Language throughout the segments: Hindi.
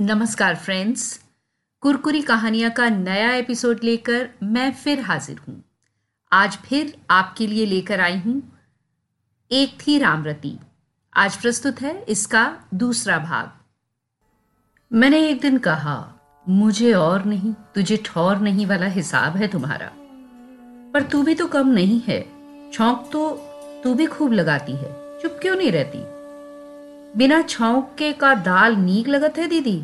नमस्कार फ्रेंड्स कुरकुरी कहानियाँ का नया एपिसोड लेकर मैं फिर हाजिर हूँ। आज फिर आपके लिए लेकर आई हूँ एक थी रामरती। आज प्रस्तुत है इसका दूसरा भाग। मैंने एक दिन कहा, मुझे और नहीं, तुझे ठौर नहीं वाला हिसाब है तुम्हारा। पर तू भी तो कम नहीं है। छौंक तो तू भी खूब लगाती है। चुप क्यों नहीं रहती? बिना छौके का दाल नीक लगत है, दीदी?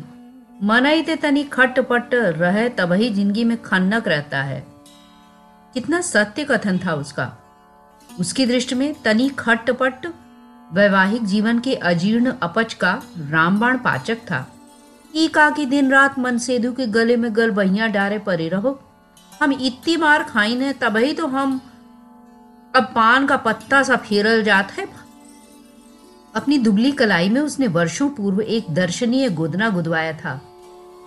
मनाई ते तनी खट पट रहे तभी ज़िंदगी में खन्नक रहता है। कितना सत्य कथन था उसका। उसकी दृष्टि में तनी खट पट वैवाहिक जीवन के अजीर्ण अपच का रामबाण पाचक था। ई का की दिन रात मन सेधु के गले में गल बहिया डारे परे रहो। हम इतनी मार खाई ने तभी तो हम अब पान का पत्ता सा फेरल जात है। अपनी दुबली कलाई में उसने वर्षों पूर्व एक दर्शनीय गोदना गुदवाया था।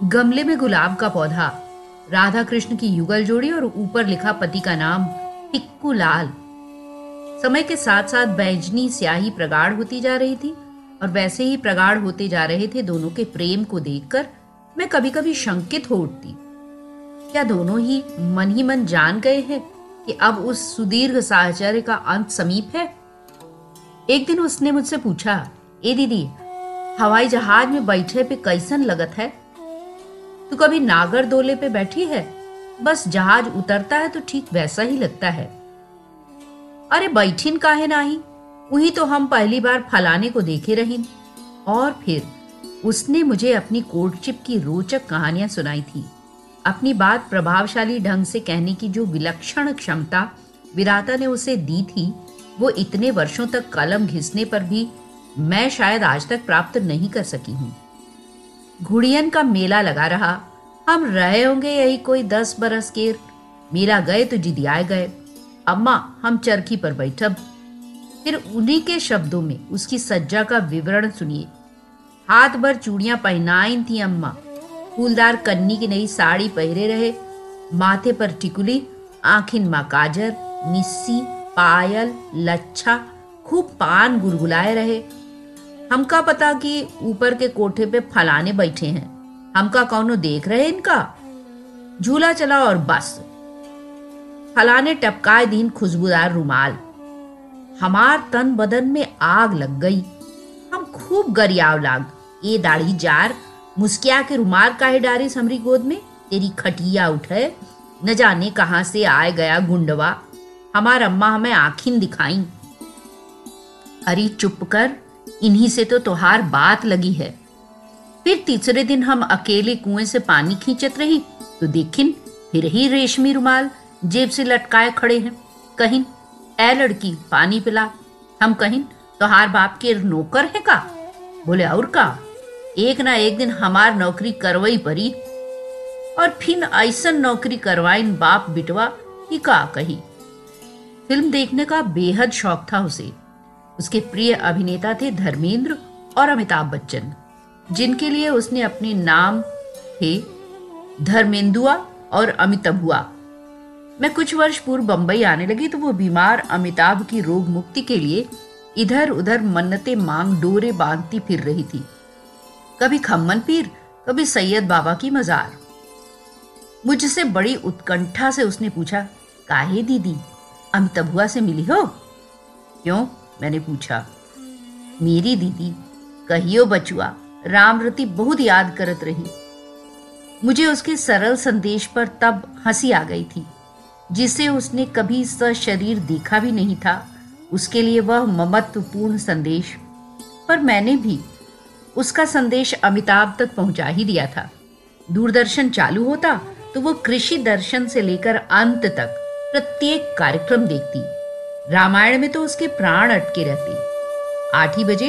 गमले में गुलाब का पौधा राधा कृष्ण की युगल जोड़ी और ऊपर लिखा पति का नाम टिक्कू लाल समय के साथ साथ बैजनी स्याही प्रगाढ़ होती जा रही थी और वैसे ही प्रगाढ़ होते जा रहे थे दोनों के प्रेम को देखकर मैं कभी कभी शंकित हो उठती। क्या दोनों ही मन ही मन जान गए हैं कि अब उस सुदीर्घ साहचर्य का अंत समीप है? एक दिन उसने मुझसे पूछा, ए दीदी, हवाई जहाज़ में बैठे पे कैसन लगत है? तू कभी नागर दोले पे बैठी है? बस जहाज़ उतरता है तो ठीक वैसा ही लगता है। अरे बैठिन काहे नाही? वही तो हम पहली बार फलाने को देखे रहीन। और फिर उसने मुझे अपनी कोर्टशिप की रोचक कहानियाँ सुनाई थी। अपनी बात प्रभावशाली ढंग से कहने की जो विलक्षण क्षमता विराता ने उसे दी थी वो इतने वर्षों तक कलम घिसने पर भी मैं शायद आज तक प्राप्त नहीं कर सकी हूँ। घुड़ियन का मेला लगा रहा, हम रहे होंगे यही कोई दस बरस के। मेला गए तो जिदियाए गए। अम्मा, हम चरखी पर बैठब। फिर उन्हीं के शब्दों में उसकी सज्जा का विवरण सुनिए। हाथ भर चूड़ियाँ पहनाई थी अम्मा। फूलदार कन्नी की नई साड़ी पहरे रहे। माथे पर टिकुली, आखिन माँ काजर निस्सी पायल, लच्छा, खूब पान गुलगुलाए रहे। हमका पता कि ऊपर के कोठे पे फलाने बैठे हैं। हमका कौनो देख रहे इनका? झूला चला और बस। फलाने टपकाए दिन खुशबूदार रुमाल। हमार तन बदन में आग लग गई। हम खूब गरियाव लाग। ए दाढ़ी जार, मुस्किया के रुमाल काहे डारी समरी गोद में? तेरी खटिया उठे, न जाने कहाँ से आए गया गुंडवा। हमार अम्मा हमें आखिन दिखाई। अरे चुप कर, इन्हीं से तो तुहार बात लगी है। फिर तीसरे दिन हम अकेले कुएँ से पानी खींचत रही तो देखिन, फिर ही रेशमी रुमाल जेब से लटकाए खड़े हैं। कहीं ए लड़की, पानी पिला। हम कहीं तुहार बाप के नौकर है का? बोले, और का? एक ना एक दिन हमार नौकरी करवाई परी। और फिर ऐसा नौकरी करवाइन बाप बिटवा ही का कही? फ़िल्म देखने का बेहद शौक था उसे। उसके प्रिय अभिनेता थे धर्मेंद्र और अमिताभ बच्चन, जिनके लिए उसने अपने नाम थे धर्मेंदुआ और अमिताभुआ। मैं कुछ वर्ष पूर्व बंबई आने लगी तो वो बीमार अमिताभ की रोग मुक्ति के लिए इधर उधर मन्नते मांग डोरे बांधती फिर रही थी। कभी खम्मन पीर, कभी सैयद बाबा की मजार। मुझसे बड़ी उत्कंठा से उसने पूछा, काहे दीदी अमिताभुआ से मिली हो? क्यों? मैंने पूछा। मेरी दीदी, कहियो बचुआ, रामरती बहुत याद करत रही। मुझे उसके सरल संदेश पर तब हँसी आ गई थी, जिसे उसने कभी सशरीर देखा भी नहीं था। उसके लिए वह ममत्वपूर्ण संदेश। पर मैंने भी उसका संदेश अमिताभ तक पहुँचा ही दिया था। दूरदर्शन चालू होता तो वो कृषि दर्शन से लेकर अंत तक प्रत्येक कार्यक्रम देखती। रामायण में तो उसके प्राण अटके रहते। आठ ही बजे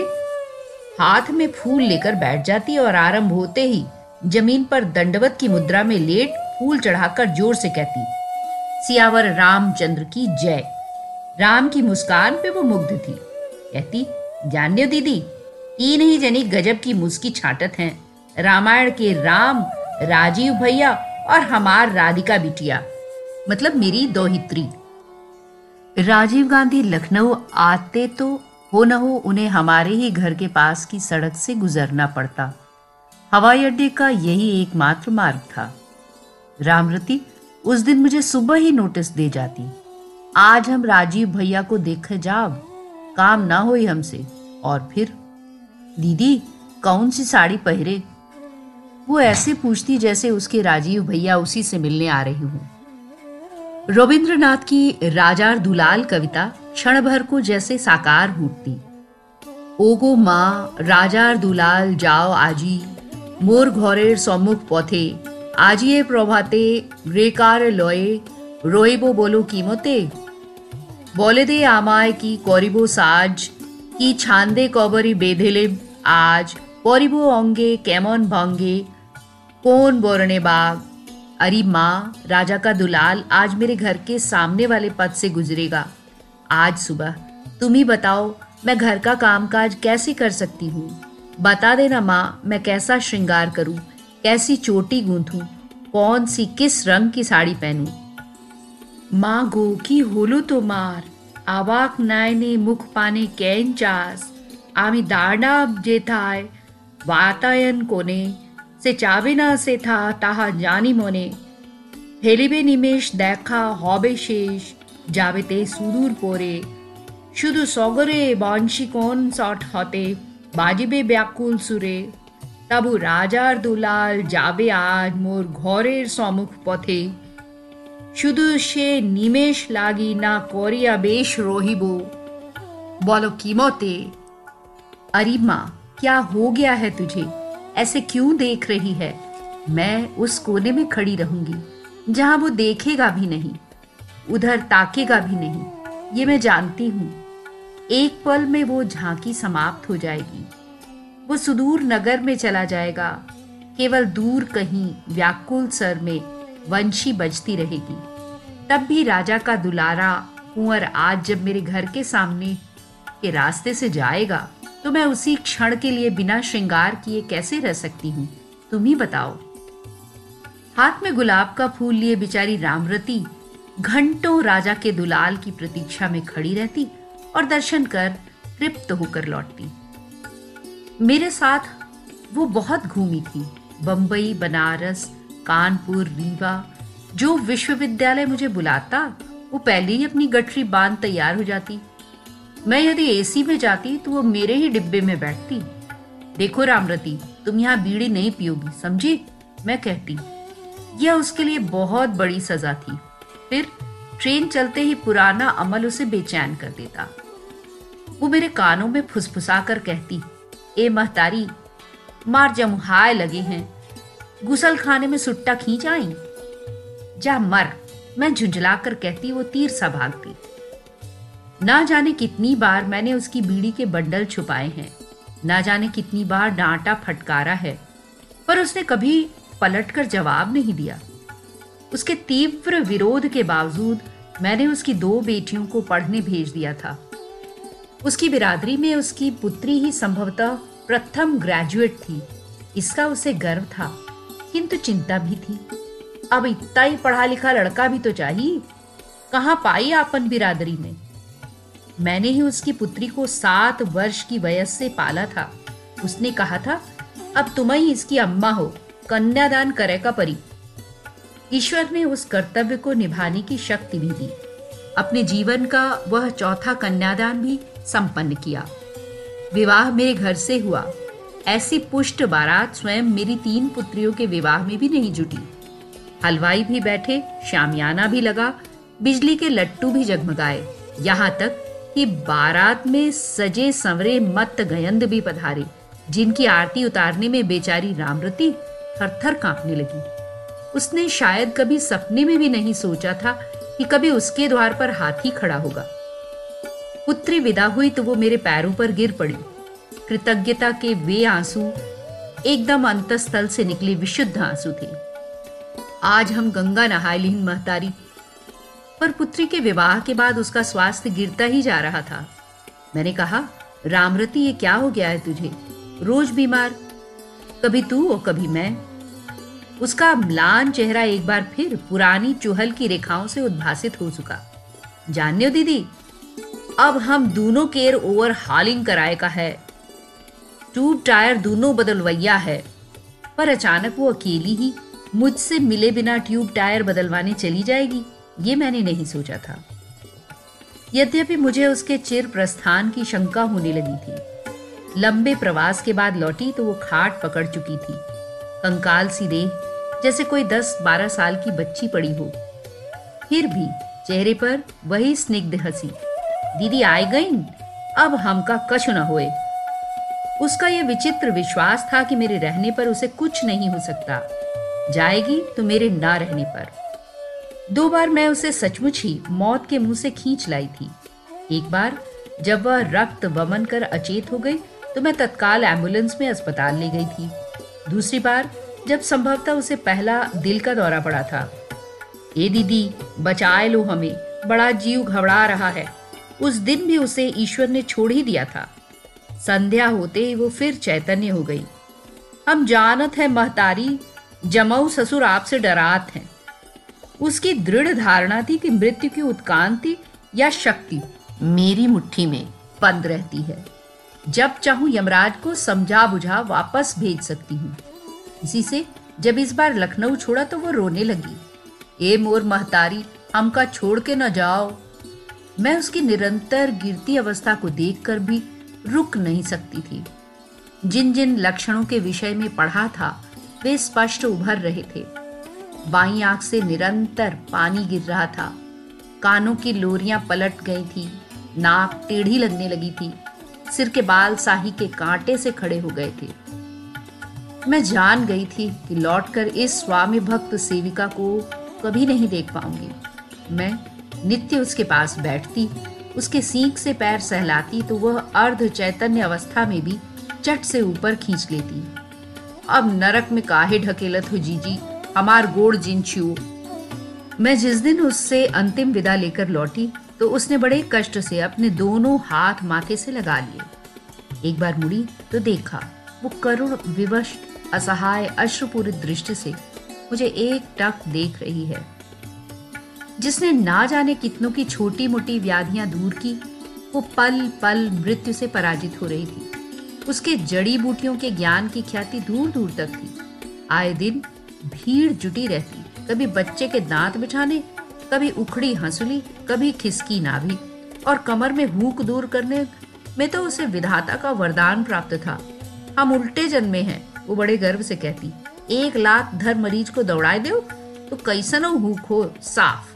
हाथ में फूल लेकर बैठ जाती और आरंभ होते ही ज़मीन पर दंडवत की मुद्रा में लेट फूल चढ़ाकर ज़ोर से कहती, सियावर रामचंद्र की जय। राम की मुस्कान पे वो मुग्ध थी। कहती जानियो दीदी, तीन ही जनी गजब की मुस्की छाटत हैं। रामायण के राम, राजीव भैया और हमार राधिका बिटिया। मतलब मेरी दोहित्री। राजीव गांधी लखनऊ आते तो हो न हो उन्हें हमारे ही घर के पास की सड़क से गुजरना पड़ता। हवाई अड्डे का यही एकमात्र मार्ग था। रामरती, उस दिन मुझे सुबह ही नोटिस दे जाती। आज हम राजीव भैया को देख जाब काम ना हो हमसे। और फिर, दीदी, कौन सी साड़ी पहरे? वो ऐसे पूछती जैसे उसके राजीव भैया उसी से मिलने आ रही हूँ। रविंद्रनाथ की राजार दुलाल कविता क्षण भर को जैसे साकार हूटती ओगो माँ राजार दुलाल जाओ आजी मोर घरेर सम्मुख पथे আজিয়ে প্রভাতে রেকার লয়ে রইব বলো কিমতে বলে দে আমায় কি করিব সাজ কি ছান্দে কবরি বেঁধেলে আজ পরিব অঙ্গে কেমন ভঙ্গে কোন বরণে বাঘ अरे माँ, राजा का दुलाल आज मेरे घर के सामने वाले पद से गुजरेगा। आज सुबह, तुम ही बताओ, मैं घर का कामकाज कैसे कर सकती हूँ? बता देना माँ, मैं कैसा श्रृंगार करूँ? कैसी चोटी गूंथूं? कौन सी किस रंग की साड़ी पहनूं? माँ गो की होलो तो मार, आवाक नायने मुख पाने कैन चास, आमी दाड़ा जेथाय, वातायन कोने से चाबे ना से था ताहा जानी मोने হেলিবে নিমেষ দেখা হবে শেষ যাবেতে সুদূর পরে শুধু সগরে বংশী কোন শট হতে বাজিবে ব্যাকুল সুরে তাবু রাজার দুলাল যাবে আজ মোর ঘরের সম্মুখ পথে শুধু সে নিমেষ লাগি না করিয়া বেশ রহিব बोलो कीमते अरे माँ क्या हो गया है तुझे ऐसे क्यों देख रही है? मैं उस कोने में खड़ी रहूँगी, जहाँ वो देखेगा भी नहीं, उधर ताकेगा भी नहीं, ये मैं जानती हूँ। एक पल में वो झांकी समाप्त हो जाएगी। वो सुदूर नगर में चला जाएगा, केवल दूर कहीं व्याकुल सर में वंशी बजती रहेगी। तब भी राजा का दुलारा कुंवर आज जब मेरे घर के सामने के रास्ते से जाएगा तो मैं उसी क्षण के लिए बिना श्रृंगार किए कैसे रह सकती हूँ? तुम ही बताओ। हाथ में गुलाब का फूल लिए बिचारी रामरती घंटों राजा के दुलाल की प्रतीक्षा में खड़ी रहती और दर्शन कर तृप्त होकर लौटती। मेरे साथ वो बहुत घूमी थी। बम्बई बनारस, कानपुर, रीवा, जो विश्वविद्यालय मुझे बुलाता, वो पहले ही अपनी गठरी बाँध तैयार हो जाती। मैं यदि एसी में जाती तो वो मेरे ही डिब्बे में बैठती। देखो रामरती, तुम यहाँ बीड़ी नहीं पियोगी, समझी? मैं कहती, यह उसके लिए बहुत बड़ी सजा थी। फिर ट्रेन चलते ही पुराना अमल उसे बेचैन कर देता। वो मेरे कानों में फुसफुसा कर कहती, ए महतारी, मार जमुहाय लगे हैं गुसल खाने में सुट्टा खींच आई? जा मर, मैं झुंझला कर कहती, वो तीर सा भागती। ना जाने कितनी बार मैंने उसकी बीड़ी के बंडल छुपाए हैं। ना जाने कितनी बार डांटा फटकारा है, पर उसने कभी पलटकर जवाब नहीं दिया। उसके तीव्र विरोध के बावजूद मैंने उसकी दो बेटियों को पढ़ने भेज दिया था। उसकी बिरादरी में उसकी पुत्री ही संभवतः प्रथम ग्रेजुएट थी। इसका उसे गर्व था, किंतु चिंता भी थी। अब इतना ही पढ़ा लिखा लड़का भी तो चाहिए। कहाँ पाई आपन बिरादरी में? मैंने ही उसकी पुत्री को सात वर्ष की वयस से पाला था। उसने कहा था, अब तुम ही इसकी अम्मा हो, कन्यादान करेगा परी। ईश्वर ने उस कर्तव्य को निभाने की शक्ति भी दी। अपने जीवन का वह चौथा कन्यादान भी संपन्न किया। विवाह मेरे घर से हुआ। ऐसी पुष्ट बारात स्वयं मेरी तीन पुत्रियों के विवाह में भी नहीं जुटी। हलवाई भी बैठे शामियाना भी लगा, बिजली के लट्टू भी जगमगाए। यहाँ तक कि बारात में सजे संवरे मत गयंद भी पधारे, जिनकी आरती उतारने में बेचारी रामरती थर थर कांपने लगी। उसने शायद कभी सपने में भी नहीं सोचा था कि कभी उसके द्वार पर हाथी खड़ा होगा। पुत्री विदा हुई तो वो मेरे पैरों पर गिर पड़ी। कृतज्ञता के वे आँसू एकदम अंतस्थल से निकले विशुद्ध आँसू थे। आज हम गंगा नहाय लीन महतारी पर पुत्री के विवाह के बाद उसका स्वास्थ्य गिरता ही जा रहा था। मैंने कहा, रामरती, ये क्या हो गया है तुझे? रोज बीमार। कभी तू और कभी मैं। उसका म्लान चेहरा एक बार फिर पुरानी चुहल की रेखाओं से उद्भासित हो चुका। जानने दीदी, अब हम दोनों केयर ओवर हालिंग कराए का है। ट्यूब टायर दोनों बदलवैया है, पर अचानक वो अकेली ही मुझसे मिले बिना ट्यूब टायर बदलवाने चली जाएगी। ये मैंने नहीं सोचा था। यद्यपि मुझे उसके चिर प्रस्थान की शंका होने लगी थी। लंबे प्रवास के बाद लौटी तो वो खाट पकड़ चुकी थी। कंकाल सी देह, जैसे कोई दस बारह साल की बच्ची पड़ी हो। फिर भी चेहरे पर वही स्निग्ध हँसी, दीदी आए गई? अब हमका कछु न होए। उसका यह विचित्र विश्वास था कि मेरे रहने पर उसे कुछ नहीं हो सकता। जाएगी तो मेरे ना रहने पर। दो बार मैं उसे सचमुच ही मौत के मुँह से खींच लाई थी। एक बार, जब वह रक्त वमन कर अचेत हो गई तो मैं तत्काल एंबुलेंस में अस्पताल ले गई थी। दूसरी बार, जब संभवतः उसे पहला दिल का दौरा पड़ा था। ए दीदी, बचाए लो हमें, बड़ा जीव घबरा रहा है। उस दिन भी उसे ईश्वर ने छोड़ ही दिया था। संध्या होते ही वो फिर चैतन्य हो गई। हम जानत है, महतारी, जमऊ ससुर आपसे डरात हैं। उसकी दृढ़ धारणा थी कि मृत्यु की उत्कांति या शक्ति मेरी मुट्ठी में बंद रहती है। जब चाहूँ यमराज को समझा बुझा वापस भेज सकती हूँ। इसी से जब इस बार लखनऊ छोड़ा तो वो रोने लगी। ए मोर महतारी हमका छोड़ के न जाओ। मैं उसकी निरंतर गिरती अवस्था को देखकर भी रुक नहीं सकती थी। जिन जिन लक्षणों के विषय में पढ़ा था, वे स्पष्ट उभर रहे थे। बाई आँख से निरंतर पानी गिर रहा था। कानों की लोरियाँ पलट गई थी। नाक टेढ़ी लगने लगी थी। सिर के बाल साही के कांटे से खड़े हो गए थे। मैं जान गई थी कि लौटकर इस स्वामी भक्त सेविका को कभी नहीं देख पाऊँगी। मैं नित्य उसके पास बैठती, उसके सीख से पैर सहलाती तो वह अर्ध चैतन्य अवस्था में भी चट से ऊपर खींच लेती। अब नरक में काहे ढकेलत हो जीजी? हमार गोड़ जिन छू मैं जिस दिन उससे अंतिम विदा लेकर लौटी तो उसने बड़े कष्ट से अपने दोनों हाथ माथे से लगा लिए। एक बार मुड़ी तो देखा, वो करुण, विवश, असहाय, अश्रुपूरित दृष्टि से मुझे एक टक देख रही है। जिसने ना जाने कितनों की छोटी मोटी व्याधियाँ दूर की, वो पल पल मृत्यु से पराजित हो रही थी। उसके जड़ी बूटियों के ज्ञान की ख्याति दूर दूर तक थी। आए दिन भीड़ जुटी रहती। कभी बच्चे के दांत बिछाने, कभी उखड़ी हंसुली, कभी खिसकी नाभि। और कमर में हुक दूर करने में तो उसे विधाता का वरदान प्राप्त था। हम उल्टे जन्मे हैं, वो बड़े गर्व से कहती, एक लाख धर मरीज़ को दौड़ाए दो तो कैसनो हुक हो, साफ़।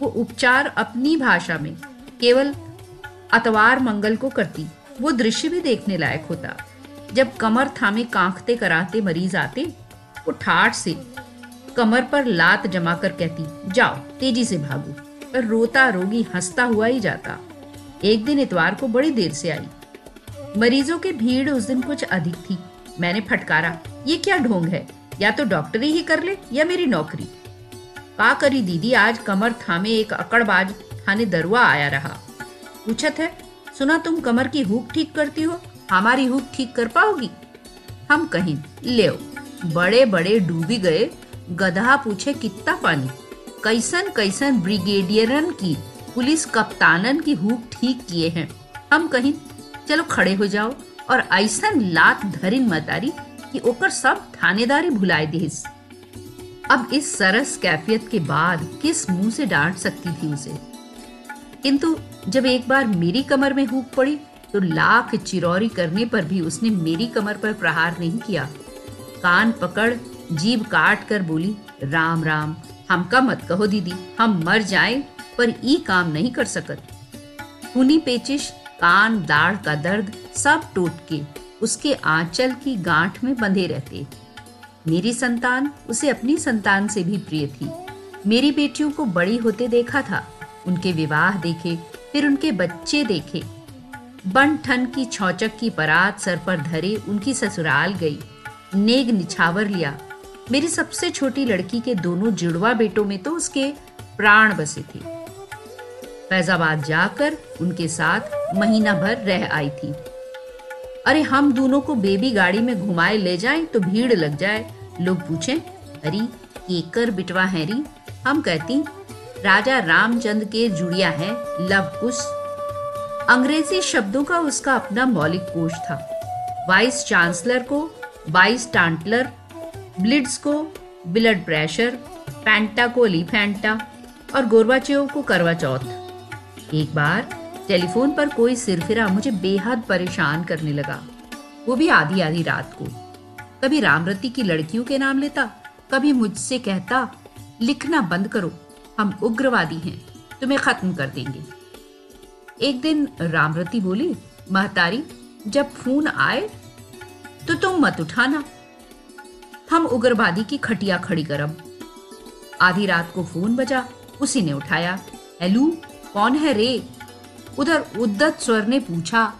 वो उपचार अपनी भाषा में, केवल अतवार मंगल को करती। वो दृश्य भी देखने लायक होता। जब कमर थामे कांखते कराते मरीज़ आते वो ठाठ से कमर पर लात जमा कर कहती, जाओ, तेज़ी से भागो। पर रोता रोगी हंसता हुआ ही जाता। एक दिन इतवार को बड़ी देर से आई। मरीजों की भीड़ उस दिन कुछ अधिक थी। मैंने फटकारा, ये क्या ढोंग है? या तो डॉक्टरी ही कर ले या मेरी नौकरी? का करी दीदी, आज कमर थामे एक अकड़बाज, थाने दरुआ आया रहा। पूछत है, सुना तुम कमर की हुक ठीक करती हो? हमारी हुक ठीक कर पाओगी? हम कहीं, ले बड़े बड़े डूबी गए, गधा पूछे, कितना पानी? कैसन कैसन ब्रिगेडियरन की, पुलिस कप्तानन की हुक ठीक किए हैं। हम कहीं, चलो खड़े हो जाओ। और ऐसा लात धरिन मतारी कि ओकर सब थानेदारी भुलाए दिस अब इस सरस कैफियत के बाद किस मुँह से डांट सकती थी उसे? किंतु जब एक बार मेरी कमर में हुक पड़ी तो लाख चिरौरी करने पर भी उसने मेरी कमर पर प्रहार नहीं किया। कान पकड़, जीभ काट कर बोली, राम राम, हमका मत कहो दीदी, हम मर जाए, पर ई काम नहीं कर सकत. खूनी पेचिश, कान, दाढ़ का दर्द सब टूट के उसके आंचल की गांठ में बंधे रहते। मेरी संतान उसे अपनी संतान से भी प्रिय थी। मेरी बेटियों को बड़ी होते देखा था। उनके विवाह देखे, फिर उनके बच्चे देखे। बन ठन की छौचक की परात सर पर धरे उनकी ससुराल गई। नेग निछावर लिया। मेरी सबसे छोटी लड़की के दोनों जुड़वा बेटों में तो उसके प्राण बसे थे। फैजाबाद जाकर उनके साथ महीना भर रह आई थी। अरे, हम दोनों को बेबी गाड़ी में घुमाए ले जाएँ तो भीड़ लग जाए। लोग पूछें, अरे, केकर बिटवा हैरी हम कहती, राजा रामचंद्र के जुड़िया है, लव कुश। अंग्रेज़ी शब्दों का उसका अपना मौलिक कोश था। वाइस चांसलर को वाइस टांटलर ब्लिड्स को ब्लड प्रेशर, पैंटा को लीफेंटा और गोरबाचेव को करवा चौथ। एक बार टेलीफोन पर कोई सिरफिरा मुझे बेहद परेशान करने लगा। वो भी आधी आधी रात को। कभी रामरती की लड़कियों के नाम लेता, कभी मुझसे कहता, लिखना बंद करो, हम उग्रवादी हैं, तुम्हें खत्म कर देंगे। एक दिन रामरती बोली, महतारी, जब फ़ोन आए तो तुम मत उठाना हम उग्रवादी की खटिया खड़ी करम। आधी रात को फ़ोन बजा, उसी ने उठाया हेलू कौन है रे? उधर उद्दत स्वर ने पूछा,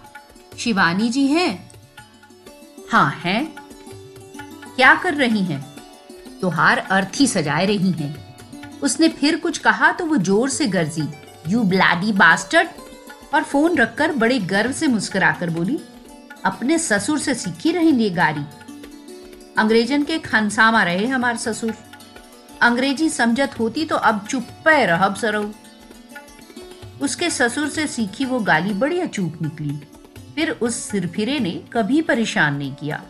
शिवानी जी हैं? हाँ हैं। क्या कर रही हैं? तुहार अर्थी सजाए रही हैं। उसने फिर कुछ कहा तो वो ज़ोर से गरजी, यू ब्लाडी बास्टर्ड! और फ़ोन रखकर बड़े गर्व से मुस्कुराकर बोली अपने ससुर से सीखी रहेंगे गारी। अंग्रेजन के खनसामा रहे हमारे ससुर। अंग्रेज़ी समझत होती तो अब चुप्पे रहब सरऊ। उसके ससुर से सीखी वो गाली बड़ी अचूक निकली। फिर उस सिरफिरे ने कभी परेशान नहीं किया।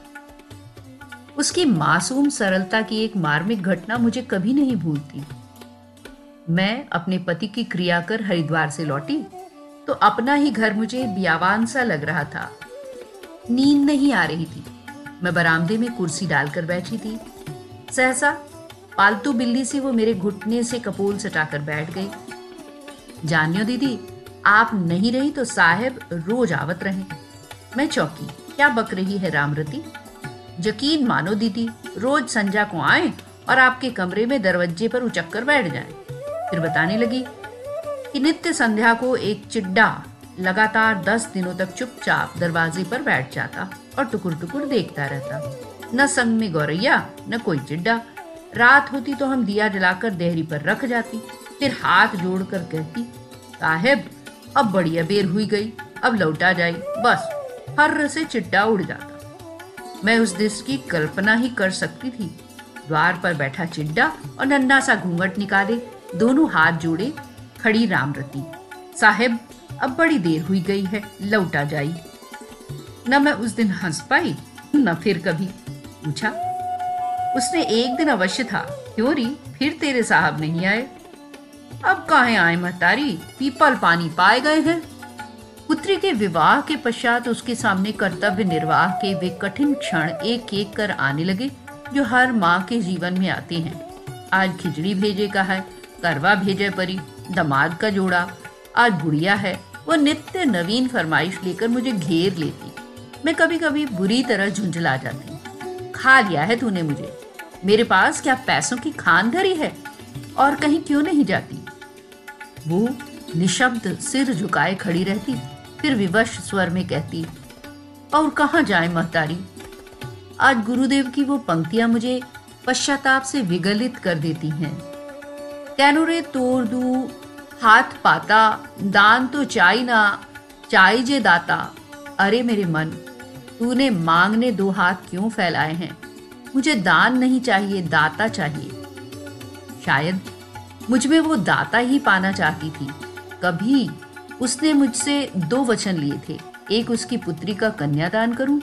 उसकी मासूम सरलता की एक मार्मिक घटना मुझे कभी नहीं भूलती। मैं अपने पति की क्रिया कर हरिद्वार से लौटी तो अपना ही घर मुझे बियावान सा लग रहा था। नींद नहीं आ रही थी। मैं बरामदे में कुर्सी डालकर बैठी थी। सहसा, पालतू बिल्ली सी वो मेरे घुटने से कपोल सटाकर बैठ गई। जानियो दीदी, आप नहीं रही तो साहेब रोज आवत रहे। मैं चौकी, क्या बक रही है रामरती? यकीन मानो दीदी, रोज संजा को आए और आपके कमरे में दरवाजे पर उचक कर बैठ जाए। फिर बताने लगी कि नित्य संध्या को एक चिड्डा लगातार दस दिनों तक चुपचाप दरवाजे पर बैठ जाता और टुकुर टुकुर देखता रहता। न संग में गौरैया, न कोई चिड्डा। रात होती तो हम दिया जलाकर देहरी पर रख जाती, फिर हाथ जोड़कर कहती, साहेब, अब बढ़िया बेर हुई गई, अब लौटा जाए बस। हर से चिट्टा उड़ जाता। मैं उस दृश्य की कल्पना ही कर सकती थी। द्वार पर बैठा चिड्डा और नन्ना सा घूंघट निकाले, दोनों हाथ जोड़े, खड़ी रामरती। साहेब अब बड़ी देर हुई गई है, लौटा जाई। न मैं उस दिन हंस पाई, न फिर कभी। पूछा, उसने एक दिन अवश्य था, क्यों री? फिर तेरे साहब नहीं आए। अब कहा आए महतारी पीपल पानी पाए गए हैं। पुत्री के विवाह के पश्चात उसके सामने कर्तव्य निर्वाह के वे कठिन क्षण एक एक कर आने लगे, जो हर माँ के जीवन में आते हैं। आज खिचड़ी भेजे का है, करवा भेजे परी, दमाद का जोड़ा आज गुड़िया है। वो नित्य नवीन फरमाइश लेकर मुझे घेर लेती। मैं कभी कभी बुरी तरह झुंझला जाती। खा लिया है तूने मुझे। मेरे पास क्या पैसों की खान धरी है? और कहीं क्यों नहीं जाती? वो निशब्द सिर झुकाए खड़ी रहती, फिर विवश स्वर में कहती, और कहाँ जाए महतारी? आज गुरुदेव की वो पंक्तियाँ मुझे पश्चाताप से विगलित कर देती हैं। कैनुरे तोड़ दू हाथ पाता, दान तो चाई ना, चाई जे दाता। अरे मेरे मन, तूने मांगने दो हाथ क्यों फैलाए हैं? मुझे दान नहीं चाहिए, दाता चाहिए। शायद मुझमें वो दाता ही पाना चाहती थी। कभी उसने मुझसे दो वचन लिए थे। एक उसकी पुत्री का कन्यादान करूँ,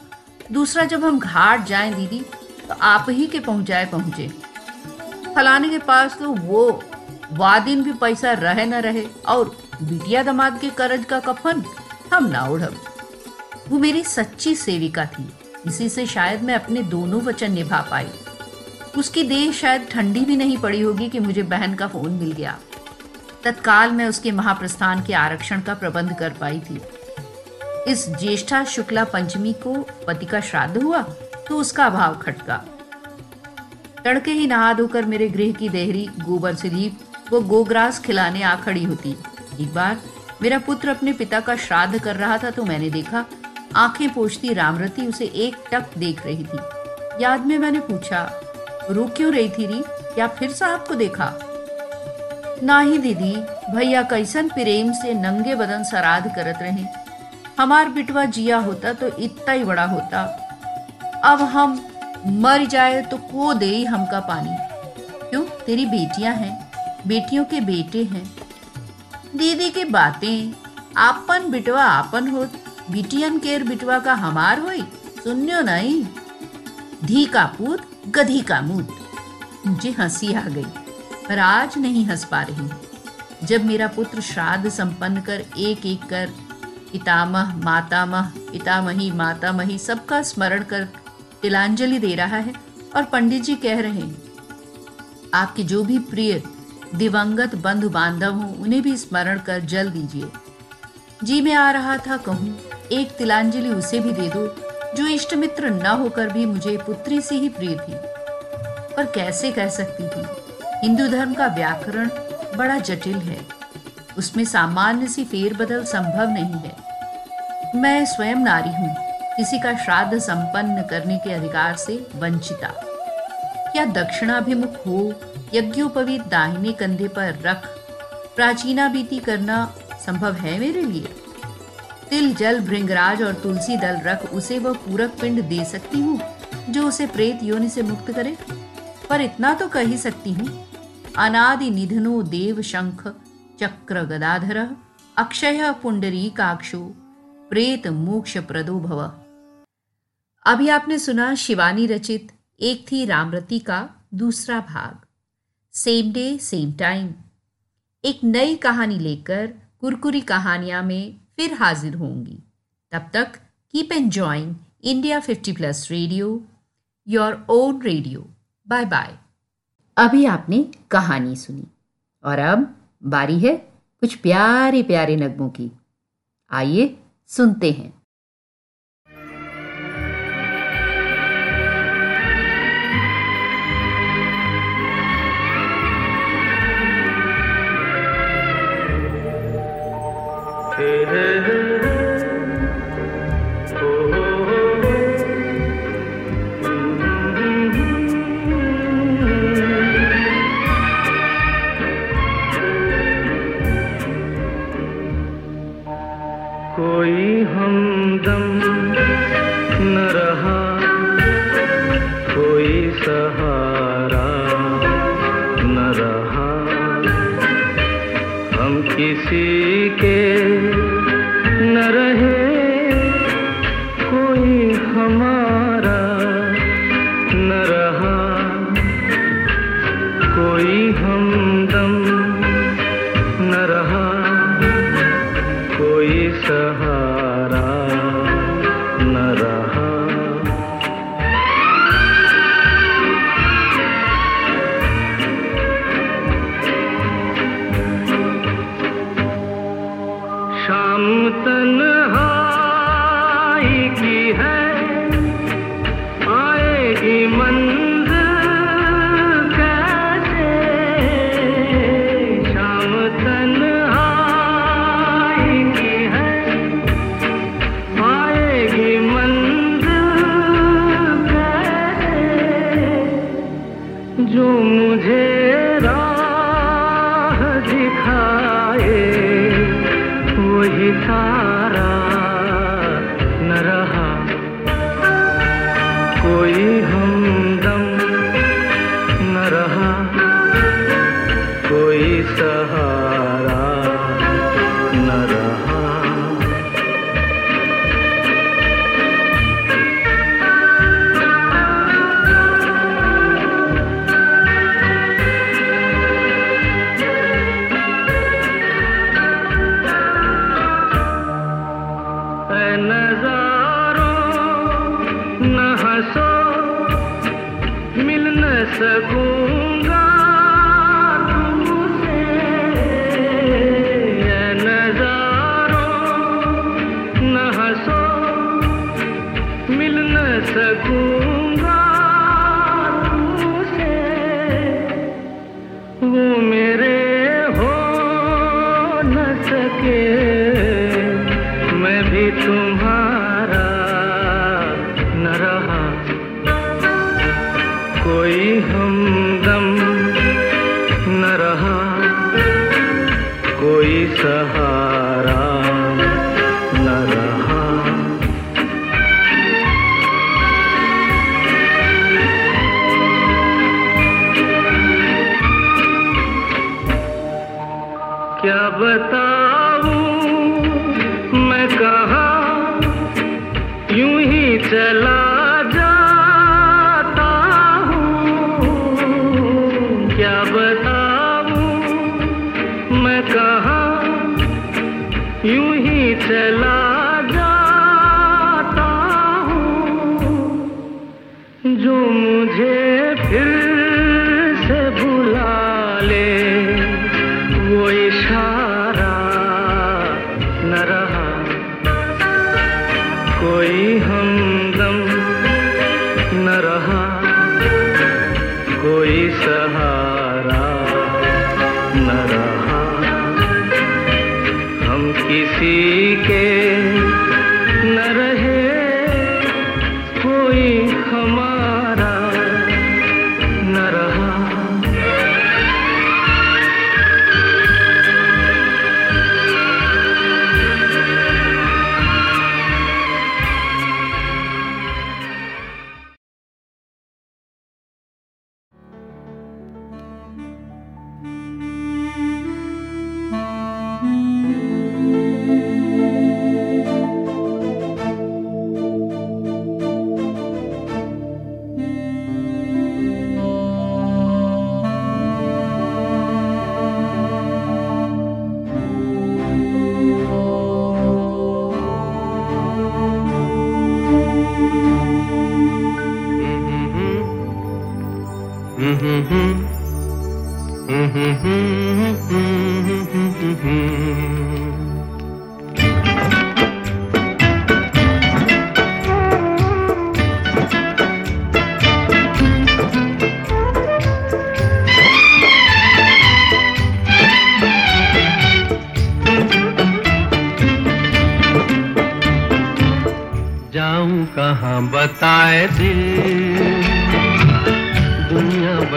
दूसरा जब हम घाट जाएँ दीदी तो आप ही के पहुँचाए पहुँचे। फलाने के पास तो वो वादिन भी पैसा रहे न रहे, और बिटिया दमाद के करज का कफन हम ना उड़ब वो मेरी सच्ची सेविका थी, इसी से शायद मैं अपने दोनों वचन निभा पाई। उसकी देह शायद ठंडी भी नहीं पड़ी होगी कि मुझे बहन का फ़ोन मिल गया। तत्काल मैं उसके महाप्रस्थान के आरक्षण का प्रबंध कर पाई थी। इस ज्येष्ठा शुक्ला पंचमी को पति का श्राद्ध हुआ तो उसका अभाव खटका। तड़के ही नहा धोकर मेरे गृह की देहरी गोबर से लीप वो गोग्रास खिलाने आ खड़ी होती। एक बार मेरा पुत्र अपने पिता का श्राद्ध कर रहा था तो मैंने देखा, आँखें पोछती रामरती उसे एक टक देख रही थी। याद में मैंने पूछा, रुक क्यों रही थी री? या फिर साहब को देखा? ना ही दीदी, भैया कैसन प्रेम से नंगे बदन सराध करत रहे। हमार बिटवा जिया होता तो इतना ही बड़ा होता। अब हम मर जाए तो को दे हमका पानी? क्यों? तेरी बेटियाँ हैं। बेटियों के बेटे हैं। दीदी की बातें, आपन बिटवा आपन हो बिटियन केर बिटवा का हमार होई, सुनियो नहीं। धी का पूत, गधी का मूड मुझे हँसी आ गई, पर आज नहीं हंस पा रही। जब मेरा पुत्र श्राद्ध संपन्न कर एक एक कर, पितामह, मातामह, पितामही, मातामही, सबका स्मरण कर तिलांजलि दे रहा है और पंडित जी कह रहे हैं, आपके जो भी प्रिय दिवंगत बंधु बांधव हों, उन्हें भी स्मरण कर जल दीजिए। जी में आ रहा था, कहूँ, एक तिलांजलि उसे भी दे दो, जो इष्ट मित्र न होकर भी मुझे पुत्री से ही प्रिय थी। पर कैसे कह सकती थी? हिंदू धर्म का व्याकरण बड़ा जटिल है। उसमें सामान्य सी फेरबदल संभव नहीं है। मैं स्वयं नारी हूँ, किसी का श्राद्ध संपन्न करने के अधिकार से वंचिता। क्या दक्षिणाभिमुख हो यज्ञोपवीत दाहिने कंधे पर रख प्राचीना बीती करना संभव है मेरे लिए? तिल जल भृंगराज और तुलसी दल रख उसे वह पूरक पिंड दे सकती हूँ, जो उसे प्रेत योनि से मुक्त करे? पर इतना तो कह ही सकती हूँ। अनादि निधनो देव शंख चक्र गदाधर, अक्षय पुंडरी काक्षो, प्रेत मोक्ष प्रदो भव। अभी आपने सुना शिवानी रचित एक थी रामरती का दूसरा भाग। सेम डे सेम टाइम एक नई कहानी लेकर कुरकुरी कहानियाँ में फिर हाजिर होंगी। तब तक keep enjoying India 50 plus radio your own radio bye bye अभी आपने कहानी सुनी। और अब बारी है कुछ प्यारे प्यारे नगमों की। आइए सुनते हैं। चला जाता हूँ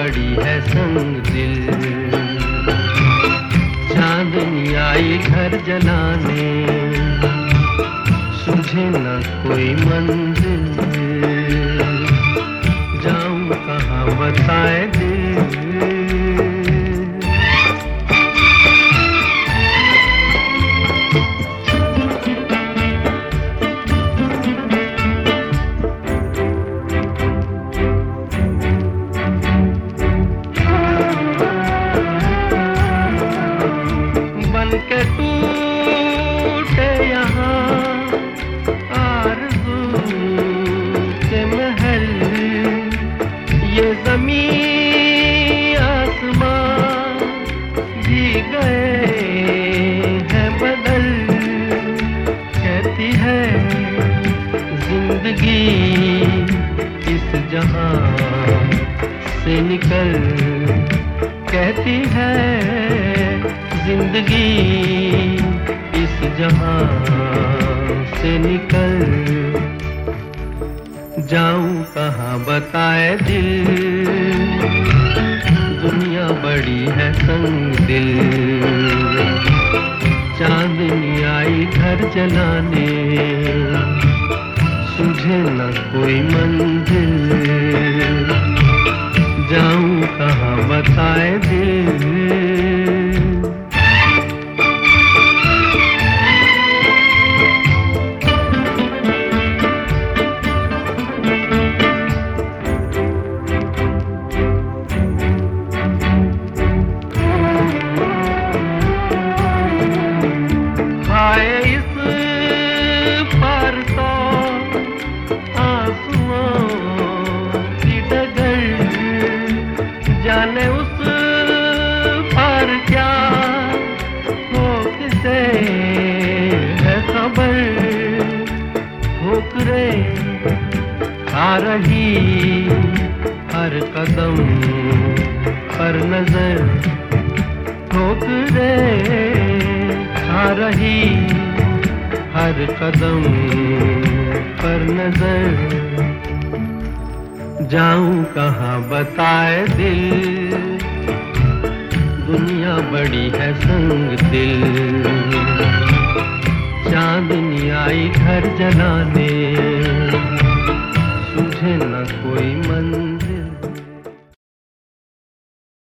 बड़ी है संग दिल। चांदनी आई घर जलाने। सुझे न कोई मंजिल। जाऊँ कहाँ बताए दिल? कहती है ज़िंदगी इस जहाँ से निकल। जाऊँ कहाँ बताए दिल? दुनिया बड़ी है संग दिल। चांदनी आई घर जलाने। सुझे न कोई मंजिल। जाऊँ कहाँ बताए दिल? हर कदम पर नज़र जाऊँ, कहाँ बताए दिल। दुनिया बड़ी है संग दिल। चांदनी आई घर जलाने।